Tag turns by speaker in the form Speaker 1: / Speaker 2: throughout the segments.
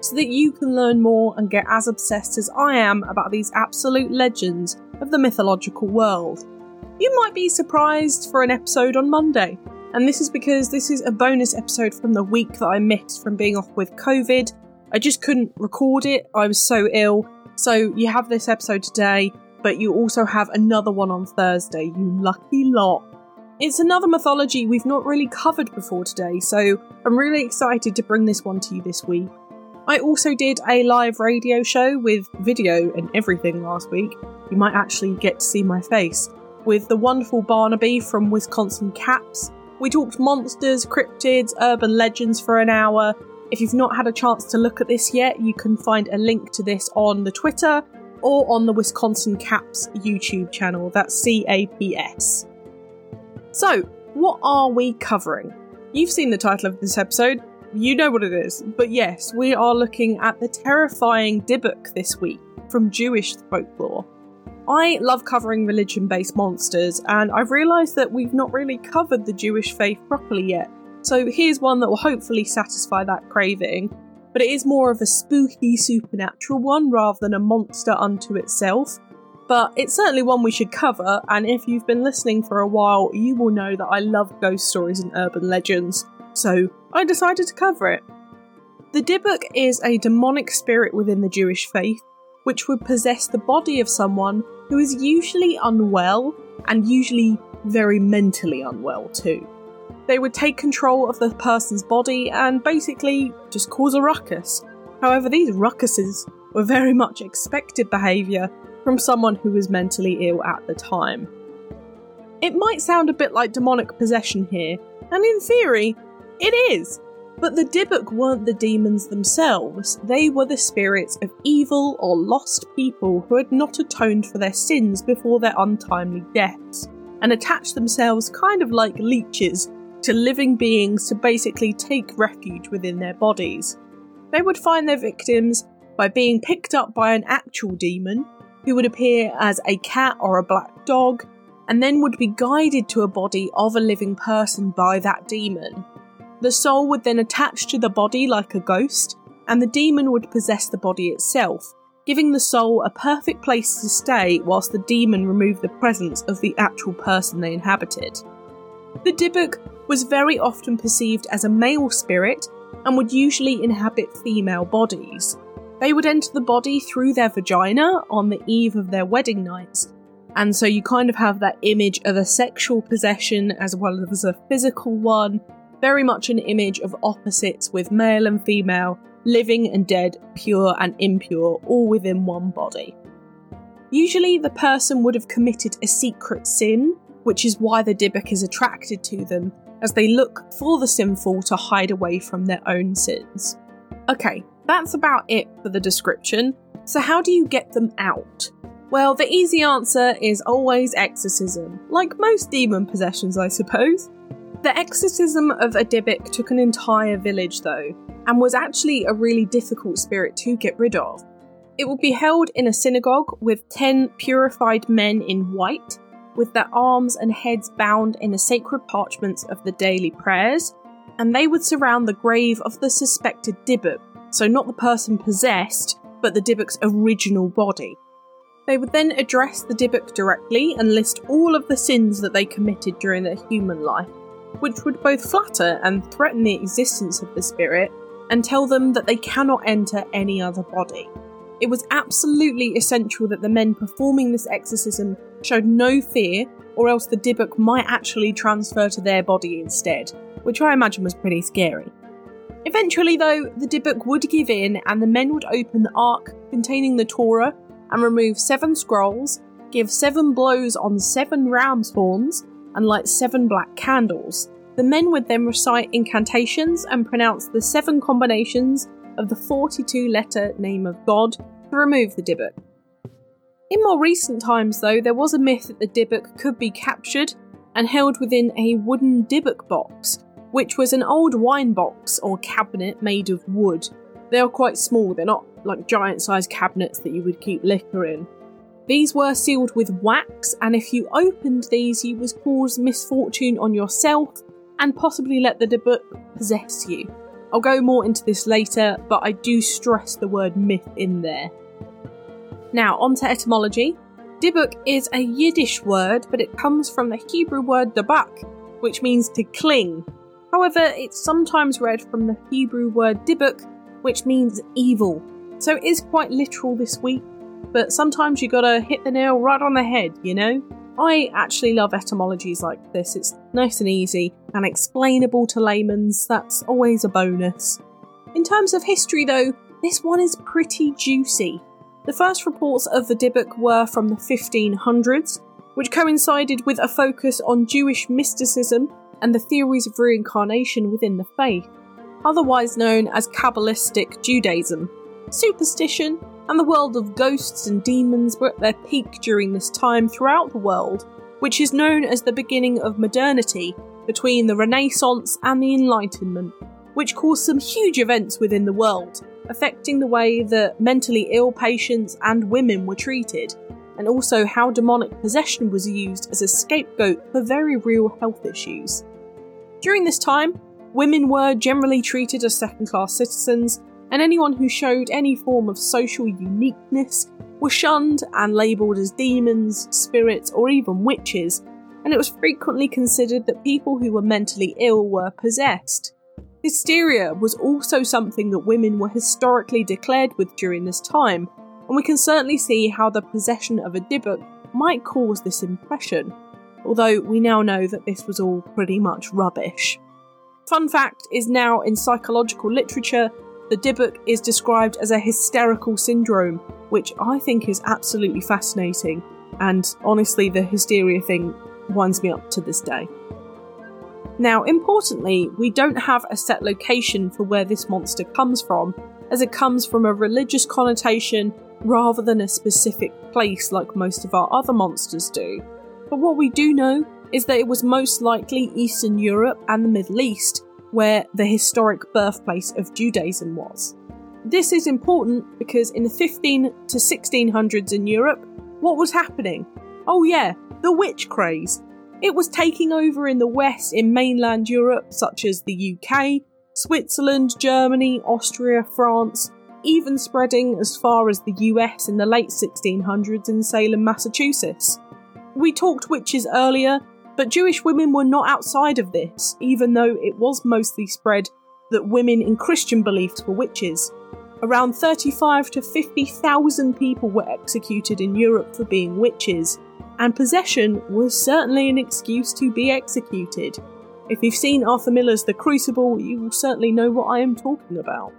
Speaker 1: so that you can learn more and get as obsessed as I am about these absolute legends of the mythological world. You might be surprised for an episode on Monday, and this is because this is a bonus episode from the week that I missed from being off with COVID. I just couldn't record it, I was so ill. So you have this episode today, but you also have another one on Thursday, you lucky lot. It's another mythology we've not really covered before today, so I'm really excited to bring this one to you this week. I also did a live radio show with video and everything last week. You might actually get to see my face. With the wonderful Barnaby from Wisconsin Caps. We talked monsters, cryptids, urban legends for an hour. If you've not had a chance to look at this yet, you can find a link to this on the Twitter or on the Wisconsin Caps YouTube channel. That's C A P S. So, what are we covering? You've seen the title of this episode you know what it is. But yes, we are looking at the terrifying Dybbuk this week from Jewish folklore. I love covering religion based monsters, and I've realised that we've not really covered the Jewish faith properly yet. So here's one that will hopefully satisfy that craving. But it is more of a spooky supernatural one rather than a monster unto itself. But it's certainly one we should cover, and if you've been listening for a while, you will know that I love ghost stories and urban legends so I decided to cover it. The Dybbuk is a demonic spirit within the Jewish faith, which would possess the body of someone who is usually unwell and usually very mentally unwell too. They would take control of the person's body and basically just cause a ruckus. However, these ruckuses were very much expected behaviour from someone who was mentally ill at the time. It might sound a bit like demonic possession here, and in theory, it is! But the Dybbuk weren't the demons themselves, they were the spirits of evil or lost people who had not atoned for their sins before their untimely deaths, and attached themselves kind of like leeches to living beings to basically take refuge within their bodies. They would find their victims by being picked up by an actual demon, who would appear as a cat or a black dog, and then would be guided to a body of a living person by that demon, the soul would then attach to the body like a ghost, and the demon would possess the body itself, giving the soul a perfect place to stay whilst the demon removed the presence of the actual person they inhabited. The Dybbuk was very often perceived as a male spirit and would usually inhabit female bodies. They would enter the body through their vagina on the eve of their wedding nights, and so you kind of have that image of a sexual possession as well as a physical one, very much an image of opposites with male and female, living and dead, pure and impure, all within one body. Usually, the person would have committed a secret sin, which is why the Dybbuk is attracted to them, as they look for the sinful to hide away from their own sins. Okay, that's about it for the description. So, how do you get them out? Well, the easy answer is always exorcism, like most demon possessions, I suppose. The exorcism of a Dybbuk took an entire village, though, and was actually a really difficult spirit to get rid of. It would be held in a synagogue with 10 purified men in white, with their arms and heads bound in the sacred parchments of the daily prayers, and they would surround the grave of the suspected Dybbuk, so not the person possessed, but the Dybbuk's original body. They would then address the Dybbuk directly and list all of the sins that they committed during their human life which would both flatter and threaten the existence of the spirit and tell them that they cannot enter any other body. It was absolutely essential that the men performing this exorcism showed no fear, or else the Dybbuk might actually transfer to their body instead, which I imagine was pretty scary. Eventually, though, the Dybbuk would give in and the men would open the ark containing the Torah and remove seven scrolls, give seven blows on seven ram's horns, and light seven black candles. The men would then recite incantations and pronounce the seven combinations of the 42 letter name of God, to remove the Dybbuk. In more recent times, though, there was a myth that the Dybbuk could be captured and held within a wooden Dybbuk box, which was an old wine box or cabinet made of wood. They are quite small, they're not like giant sized cabinets that you would keep liquor in. These were sealed with wax, and if you opened these, you would cause misfortune on yourself and possibly let the Dybbuk possess you. I'll go more into this later, but I do stress the word myth in there. Now, on to etymology. Dybbuk is a Yiddish word, but it comes from the Hebrew word dabak, which means to cling. However, it's sometimes read from the Hebrew word dibuk, which means evil. So it is quite literal this week, but sometimes you gotta hit the nail right on the head, you know? I actually love etymologies like this. It's nice and easy and explainable to layman's. That's always a bonus. In terms of history, though, this one is pretty juicy. The first reports of the Dybbuk were from the 1500s, which coincided with a focus on Jewish mysticism and the theories of reincarnation within the faith, otherwise known as Kabbalistic Judaism. Superstition and the world of ghosts and demons were at their peak during this time throughout the world, which is known as the beginning of modernity between the Renaissance and the Enlightenment, which caused some huge events within the world, affecting the way that mentally ill patients and women were treated, and also how demonic possession was used as a scapegoat for very real health issues. During this time, women were generally treated as second class citizens, and anyone who showed any form of social uniqueness was shunned and labelled as demons, spirits, or even witches, and it was frequently considered that people who were mentally ill were possessed. Hysteria was also something that women were historically declared with during this time, and we can certainly see how the possession of a Dybbuk might cause this impression, although we now know that this was all pretty much rubbish. Fun fact is now in psychological literature, the Dybbuk is described as a hysterical syndrome, which I think is absolutely fascinating, and honestly, the hysteria thing winds me up to this day. Now, importantly, we don't have a set location for where this monster comes from, as it comes from a religious connotation rather than a specific place like most of our other monsters do. But what we do know is that it was most likely Eastern Europe and the Middle East, where the historic birthplace of Judaism was. This is important because in the 15 to 1600s in Europe, what was happening? Oh, yeah, the witch craze. It was taking over in the West in mainland Europe, such as the UK, Switzerland, Germany, Austria, France, even spreading as far as the US in the late 1600s in Salem, Massachusetts. We talked witches earlier, but Jewish women were not outside of this, even though it was mostly spread that women in Christian beliefs were witches. Around 35 to 50,000 people were executed in Europe for being witches, and possession was certainly an excuse to be executed. If you've seen Arthur Miller's The Crucible, you will certainly know what I am talking about.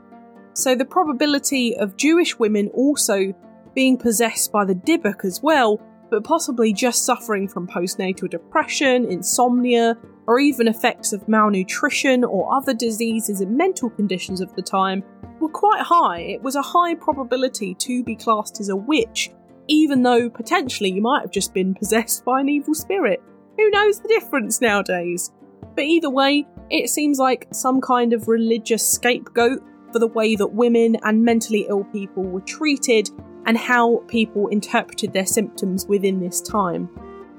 Speaker 1: So, the probability of Jewish women also being possessed by the Dybbuk as well, but possibly just suffering from postnatal depression, insomnia, or even effects of malnutrition or other diseases and mental conditions of the time, were quite high. It was a high probability to be classed as a witch even though potentially you might have just been possessed by an evil spirit. Who knows the difference nowadays? But either way, it seems like some kind of religious scapegoat for the way that women and mentally ill people were treated and how people interpreted their symptoms within this time.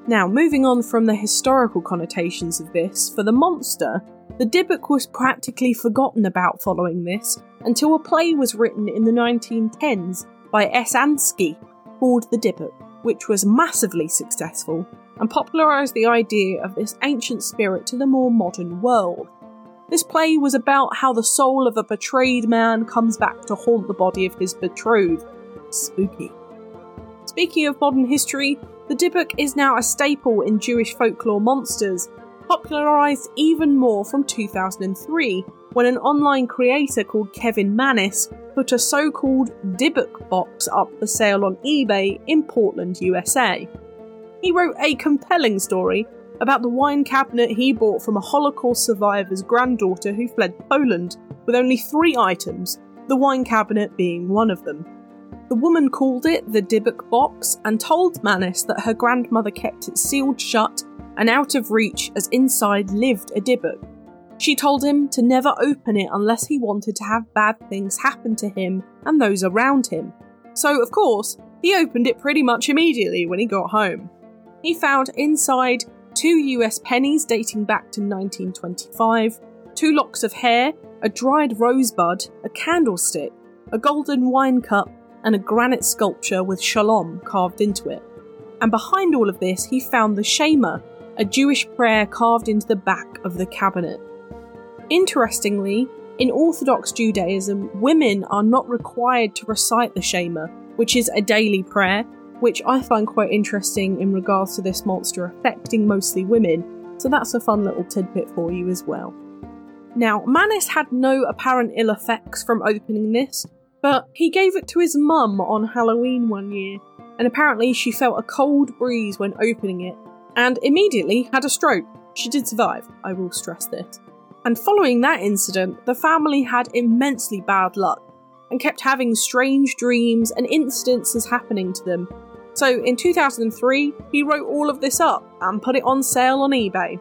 Speaker 1: Now, moving on from the historical connotations of this, for the monster, the Dybbuk was practically forgotten about following this until a play was written in the 1910s by S. Ansky called The Dybbuk, which was massively successful and popularised the idea of this ancient spirit to the more modern world. This play was about how the soul of a betrayed man comes back to haunt the body of his betrothed. Spooky. Speaking of modern history, the Dybbuk is now a staple in Jewish folklore monsters, popularised even more from 2003 when an online creator called Kevin Mannis put a so called Dybbuk box up for sale on eBay in Portland, USA. He wrote a compelling story about the wine cabinet he bought from a Holocaust survivor's granddaughter who fled Poland with only three items, the wine cabinet being one of them. The woman called it the Dybbuk box and told Mannis that her grandmother kept it sealed shut and out of reach as inside lived a Dybbuk. She told him to never open it unless he wanted to have bad things happen to him and those around him. So, of course, he opened it pretty much immediately when he got home. He found inside two US pennies dating back to 1925, two locks of hair, a dried rosebud, a candlestick, a golden wine cup, and a granite sculpture with shalom carved into it. And behind all of this, he found the Shema, a Jewish prayer carved into the back of the cabinet. Interestingly, in Orthodox Judaism, women are not required to recite the Shema, which is a daily prayer, which I find quite interesting in regards to this monster affecting mostly women, so that's a fun little tidbit for you as well. Now, Mannis had no apparent ill effects from opening this, but he gave it to his mum on Halloween one year, and apparently she felt a cold breeze when opening it, and immediately had a stroke. She did survive, I will stress this. And following that incident, the family had immensely bad luck and kept having strange dreams and incidences happening to them. So in 2003, he wrote all of this up and put it on sale on eBay.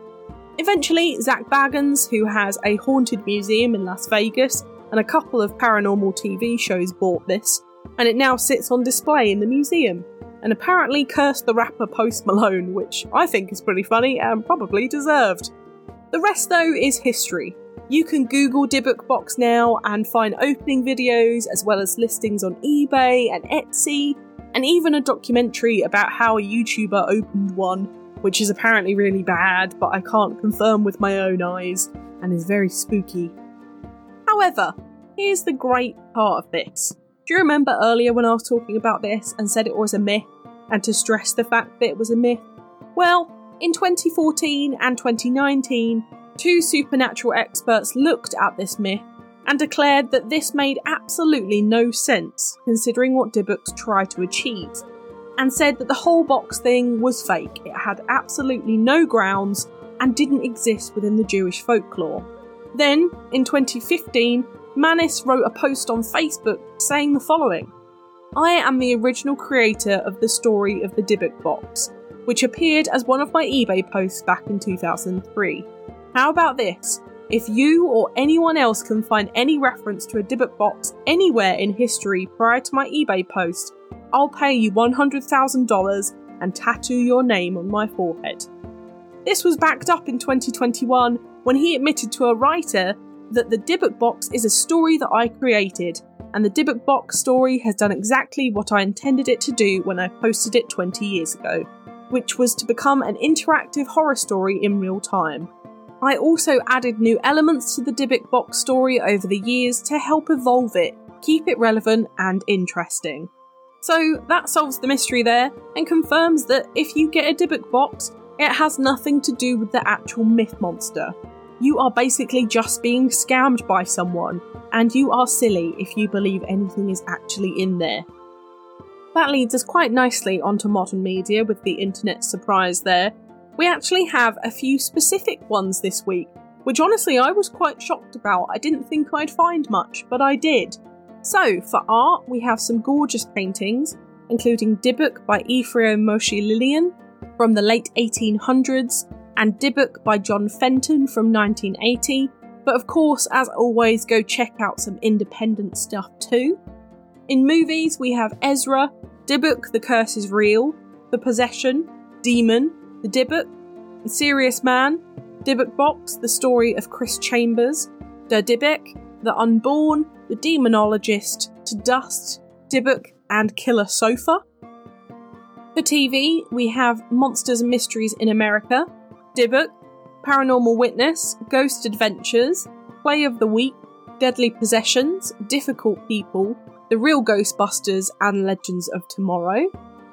Speaker 1: Eventually, Zach Bagans, who has a haunted museum in Las Vegas and a couple of paranormal TV shows, bought this, and it now sits on display in the museum and apparently cursed the rapper Post Malone, which I think is pretty funny and probably deserved. The rest, though, is history. You can Google Dybbuk Box now and find opening videos as well as listings on eBay and Etsy, and even a documentary about how a YouTuber opened one, which is apparently really bad, but I can't confirm with my own eyes and is very spooky. However, here's the great part of this do you remember earlier when I was talking about this and said it was a myth, and to stress the fact that it was a myth? Well, in 2014 and 2019, two supernatural experts looked at this myth and declared that this made absolutely no sense considering what Dybbuks try to achieve, and said that the whole box thing was fake. It had absolutely no grounds and didn't exist within the Jewish folklore. Then, in 2015, Mannis wrote a post on Facebook saying the following I am the original creator of the story of the Dybbuk box, which appeared as one of my eBay posts back in 2003. How about this? If you or anyone else can find any reference to a Dybbuk box anywhere in history prior to my eBay post, I'll pay you $100,000 and tattoo your name on my forehead. This was backed up in 2021 when he admitted to a writer that the Dybbuk box is a story that I created, and the Dybbuk box story has done exactly what I intended it to do when I posted it 20 years ago, which was to become an interactive horror story in real time. I also added new elements to the Dybbuk box story over the years to help evolve it, keep it relevant and interesting. So that solves the mystery there and confirms that if you get a Dybbuk box, it has nothing to do with the actual myth monster you are basically just being scammed by someone, and you are silly if you believe anything is actually in there. That leads us quite nicely onto modern media with the internet surprise there. We actually have a few specific ones this week, which honestly I was quite shocked about. I didn't think I'd find much, but I did. So, for art, we have some gorgeous paintings, including Dybbuk by Ephraim Moshe Lilien from the late 1800s, and Dybbuk by John Fenton from 1980. But of course, as always, go check out some independent stuff too. In movies, we have Ezra, Dybbuk, The Curse is Real, The Possession, Demon, The Dybbuk, The Serious Man, Dybbuk Box, The Story of Chris Chambers, Der Dybbuk, The Unborn, The Demonologist, To Dust, Dybbuk, and Killer Sofa. For TV, we have Monsters and Mysteries in America, Dybbuk, Paranormal Witness, Ghost Adventures, Play of the Week, Deadly Possessions, Difficult People, The Real Ghostbusters, and Legends of Tomorrow.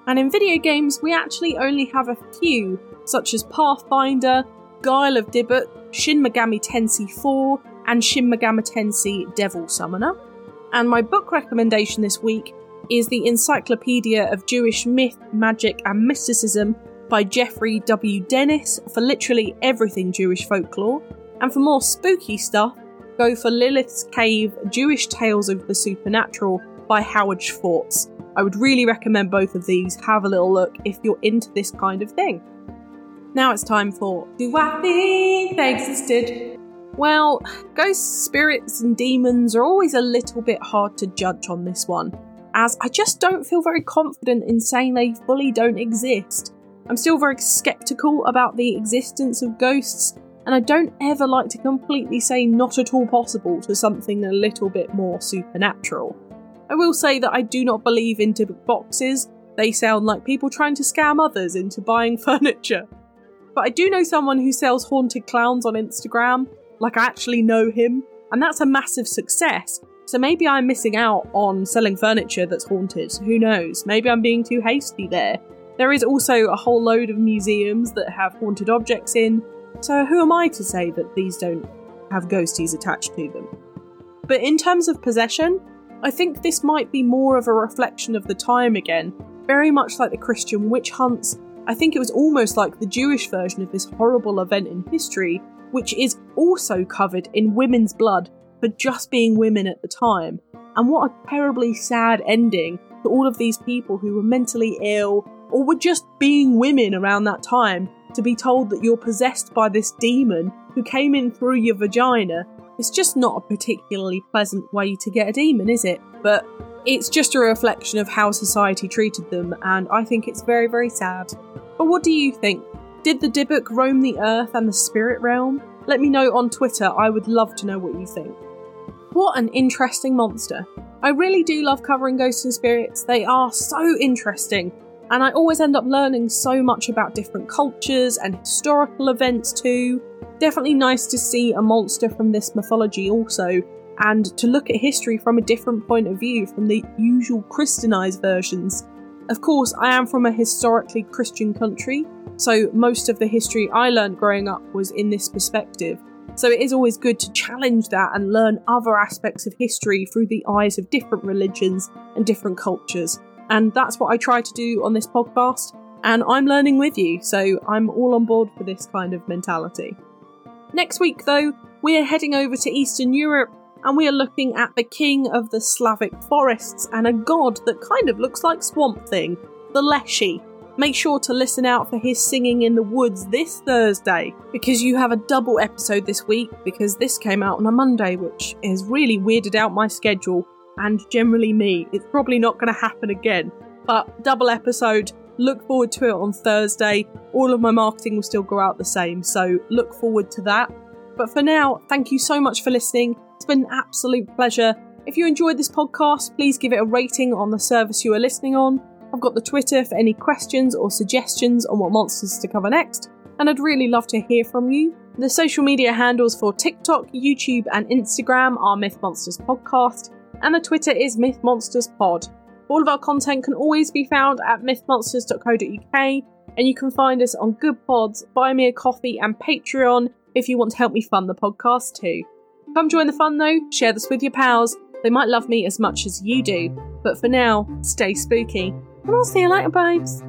Speaker 1: And in video games, we actually only have a few, such as Pathfinder, Guile of Dybbuk, Shin Megami Tensei 4, and Shin Megami Tensei Devil Summoner. And my book recommendation this week is the Encyclopedia of Jewish Myth, Magic, and Mysticism by Geoffrey W. Dennis for literally everything Jewish folklore. And for more spooky stuff, go for Lilith's Cave Jewish Tales of the Supernatural by Howard Schwartz. I would really recommend both of these. Have a little look if you're into this kind of thing. Now it's time for Do I Think They Existed? Well, ghosts, spirits, and demons are always a little bit hard to judge on this one, as I just don't feel very confident in saying they fully don't exist. I'm still very skeptical about the existence of ghosts, and I don't ever like to completely say not at all possible to something a little bit more supernatural. I will say that I do not believe in Dybbuk boxes, they sound like people trying to scam others into buying furniture. But I do know someone who sells haunted clowns on Instagram, like I actually know him, and that's a massive success. So maybe I'm missing out on selling furniture that's haunted, who knows? Maybe I'm being too hasty there. There is also a whole load of museums that have haunted objects in, so who am I to say that these don't have ghosties attached to them? But in terms of possession, I think this might be more of a reflection of the time again, very much like the Christian witch hunts. I think it was almost like the Jewish version of this horrible event in history, which is also covered in women's blood for just being women at the time. And what a terribly sad ending to all of these people who were mentally ill or were just being women around that time to be told that you're possessed by this demon who came in through your vagina it's just not a particularly pleasant way to get a demon, is it? But it's just a reflection of how society treated them, and I think it's very, very sad. But what do you think? Did the Dybbuk roam the earth and the spirit realm? Let me know on Twitter, I would love to know what you think. What an interesting monster. I really do love covering ghosts and spirits, they are so interesting, and I always end up learning so much about different cultures and historical events too. Definitely nice to see a monster from this mythology also, and to look at history from a different point of view from the usual Christianized versions. Of course, I am from a historically Christian country, so most of the history I learned growing up was in this perspective. So it is always good to challenge that and learn other aspects of history through the eyes of different religions and different cultures. And that's what I try to do on this podcast. And I'm learning with you, so I'm all on board for this kind of mentality. Next week, though, we are heading over to Eastern Europe and we are looking at the king of the Slavic forests and a god that kind of looks like Swamp Thing, the Leshy. Make sure to listen out for his singing in the woods this Thursday because you have a double episode this week because this came out on a Monday, which has really weirded out my schedule and generally me. It's probably not going to happen again, but double episode Look forward to it on Thursday. All of my marketing will still go out the same, so look forward to that. But for now, thank you so much for listening. It's been an absolute pleasure. If you enjoyed this podcast, please give it a rating on the service you are listening on. I've got the Twitter for any questions or suggestions on what monsters to cover next, and I'd really love to hear from you. The social media handles for TikTok, YouTube, and Instagram are Myth Monsters Podcast, and the Twitter is Myth Monsters Pod. All of our content can always be found at mythmonsters.co.uk, and you can find us on Goodpods, Buy Me a Coffee, and Patreon if you want to help me fund the podcast too. Come join the fun though, share this with your pals. They might love me as much as you do. But for now, stay spooky, and I'll see you later, babes.